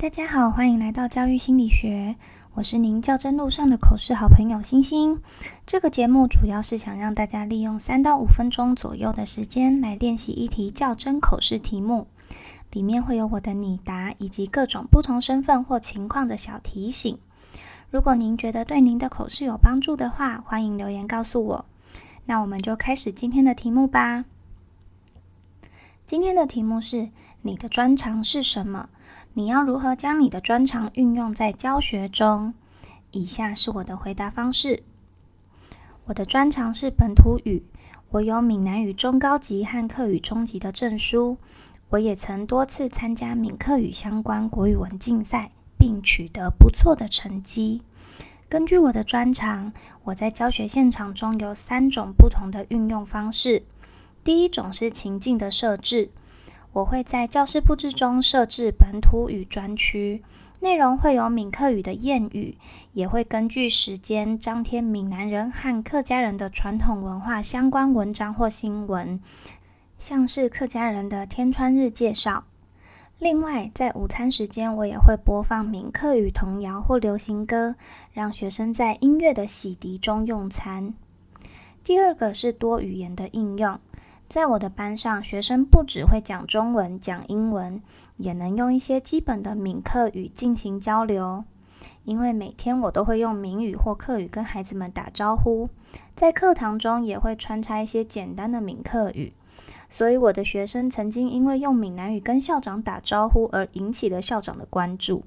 大家好，欢迎来到教育心理学，我是您较真路上的口试好朋友星星。这个节目主要是想让大家利用三到五分钟左右的时间来练习一题较真口试题目，里面会有我的拟答以及各种不同身份或情况的小提醒。如果您觉得对您的口试有帮助的话，欢迎留言告诉我。那我们就开始今天的题目吧。今天的题目是：你的专长是什么？你要如何将你的专长运用在教学中？以下是我的回答方式。我的专长是本土语，我有闽南语中高级和客语中级的证书。我也曾多次参加闽客语相关国语文竞赛，并取得不错的成绩。根据我的专长，我在教学现场中有三种不同的运用方式。第一种是情境的设置。我会在教室布置中设置本土语专区，内容会有闽客语的谚语，也会根据时间张贴闽南人和客家人的传统文化相关文章或新闻，像是客家人的天穿日介绍。另外，在午餐时间，我也会播放闽客语童谣或流行歌，让学生在音乐的洗涤中用餐。第二个是多语言的应用。在我的班上，学生不只会讲中文、讲英文，也能用一些基本的闽客语进行交流。因为每天我都会用闽语或客语跟孩子们打招呼，在课堂中也会穿插一些简单的闽客语，所以我的学生曾经因为用闽南语跟校长打招呼而引起了校长的关注。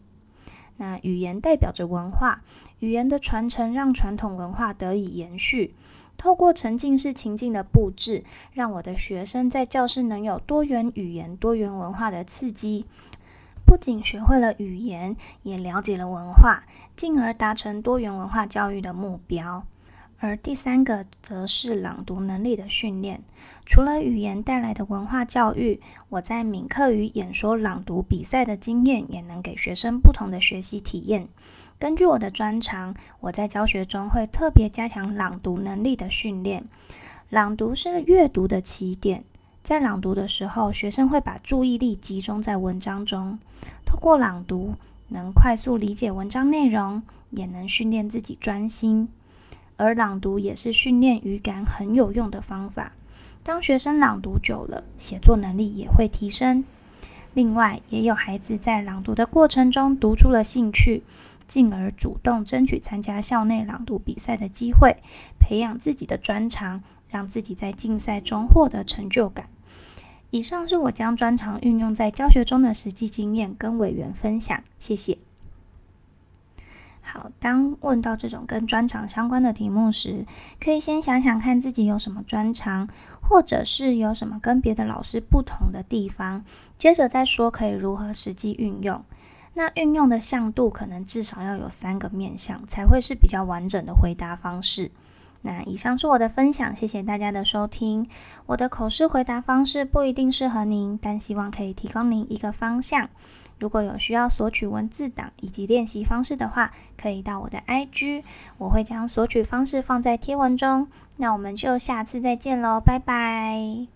那语言代表着文化，语言的传承让传统文化得以延续。透过沉浸式情境的布置，让我的学生在教室能有多元语言、多元文化的刺激，不仅学会了语言，也了解了文化，进而达成多元文化教育的目标。而第三个则是朗读能力的训练。除了语言带来的文化教育，我在闽客语演说朗读比赛的经验，也能给学生不同的学习体验。根据我的专长，我在教学中会特别加强朗读能力的训练。朗读是阅读的起点，在朗读的时候，学生会把注意力集中在文章中，透过朗读能快速理解文章内容，也能训练自己专心。而朗读也是训练语感很有用的方法。当学生朗读久了，写作能力也会提升。另外，也有孩子在朗读的过程中读出了兴趣。进而主动争取参加校内朗读比赛的机会，培养自己的专长，让自己在竞赛中获得成就感。以上是我将专长运用在教学中的实际经验，跟委员分享。谢谢。好，当问到这种跟专长相关的题目时，可以先想想看自己有什么专长，或者是有什么跟别的老师不同的地方，接着再说可以如何实际运用。那运用的向度可能至少要有三个面向，才会是比较完整的回答方式。那以上是我的分享，谢谢大家的收听。我的口试回答方式不一定适合您，但希望可以提供您一个方向。如果有需要索取文字档以及练习方式的话，可以到我的 IG，我会将索取方式放在贴文中。那我们就下次再见喽，拜拜。